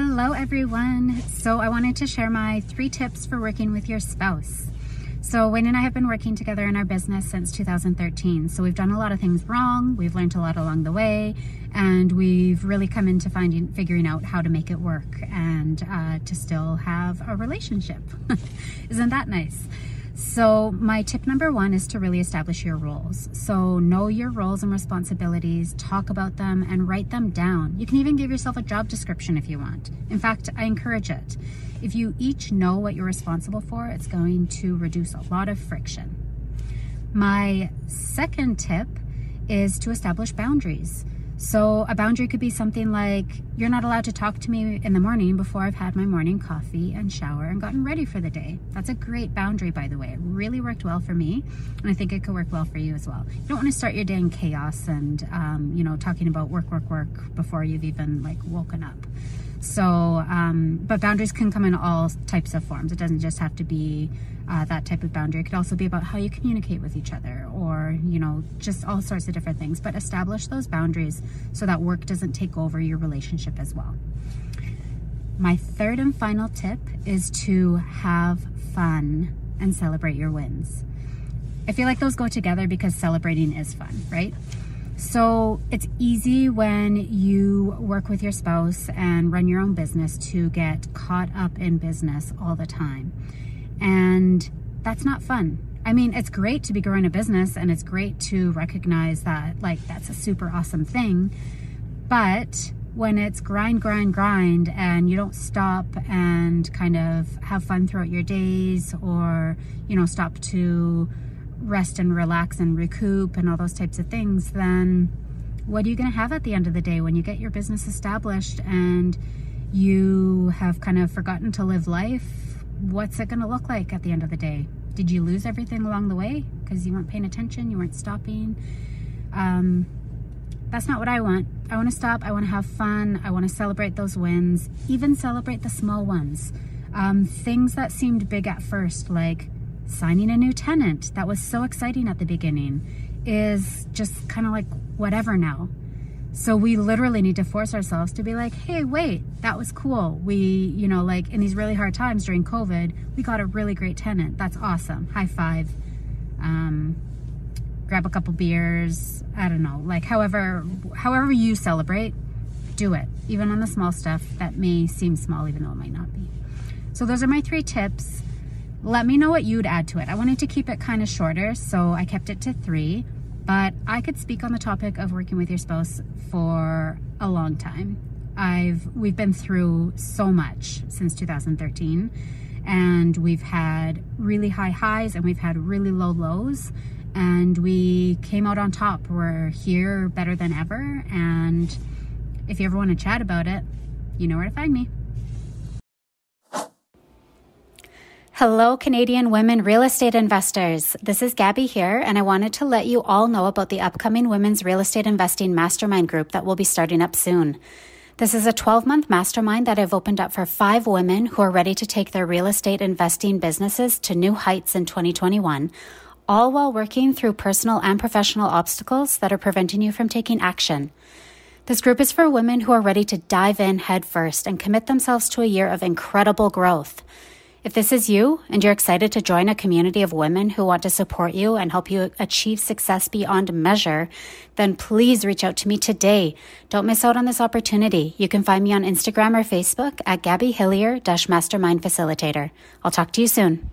Hello, everyone. So, I wanted to share my three tips for working with your spouse. So, Wayne and I have been working together in our business since 2013. So, we've done a lot of things wrong, we've learned a lot along the way, and we've really come into finding, figuring out how to make it work and uh, to still have a relationship. Isn't that nice? So, my tip number one is to really establish your roles. So, know your roles and responsibilities, talk about them, and write them down. You can even give yourself a job description if you want. In fact, I encourage it. If you each know what you're responsible for, it's going to reduce a lot of friction. My second tip is to establish boundaries. So, a boundary could be something like you're not allowed to talk to me in the morning before I've had my morning coffee and shower and gotten ready for the day. That's a great boundary, by the way. It really worked well for me, and I think it could work well for you as well. You don't want to start your day in chaos and, um, you know, talking about work, work, work before you've even like woken up. So, um, but boundaries can come in all types of forms. It doesn't just have to be uh, that type of boundary. It could also be about how you communicate with each other or, you know, just all sorts of different things. But establish those boundaries so that work doesn't take over your relationship as well. My third and final tip is to have fun and celebrate your wins. I feel like those go together because celebrating is fun, right? So it's easy when you work with your spouse and run your own business to get caught up in business all the time. And that's not fun. I mean, it's great to be growing a business and it's great to recognize that, like, that's a super awesome thing. But when it's grind, grind, grind, and you don't stop and kind of have fun throughout your days or, you know, stop to rest and relax and recoup and all those types of things, then what are you going to have at the end of the day when you get your business established and you have kind of forgotten to live life? What's it going to look like at the end of the day? Did you lose everything along the way because you weren't paying attention, you weren't stopping? Um, that's not what I want. I want to stop. I want to have fun. I want to celebrate those wins, even celebrate the small ones. Um, things that seemed big at first, like signing a new tenant that was so exciting at the beginning is just kind of like whatever now. So we literally need to force ourselves to be like, hey, wait, that was cool. We, you know, like in these really hard times during COVID, we got a really great tenant. That's awesome. High five. Um, grab a couple beers. I don't know. Like however, however you celebrate, do it. Even on the small stuff that may seem small, even though it might not be. So those are my three tips. Let me know what you'd add to it. I wanted to keep it kind of shorter, so I kept it to three, but I could speak on the topic of working with your spouse for a long time. I've we've been through so much since 2013 and we've had really high highs and we've had really low lows and we came out on top. We're here better than ever and if you ever want to chat about it, you know where to find me. Hello, Canadian women real estate investors. This is Gabby here, and I wanted to let you all know about the upcoming Women's Real Estate Investing Mastermind group that will be starting up soon. This is a 12 month mastermind that I've opened up for five women who are ready to take their real estate investing businesses to new heights in 2021, all while working through personal and professional obstacles that are preventing you from taking action. This group is for women who are ready to dive in headfirst and commit themselves to a year of incredible growth. If this is you and you're excited to join a community of women who want to support you and help you achieve success beyond measure, then please reach out to me today. Don't miss out on this opportunity. You can find me on Instagram or Facebook at Gabby Hillier Mastermind Facilitator. I'll talk to you soon.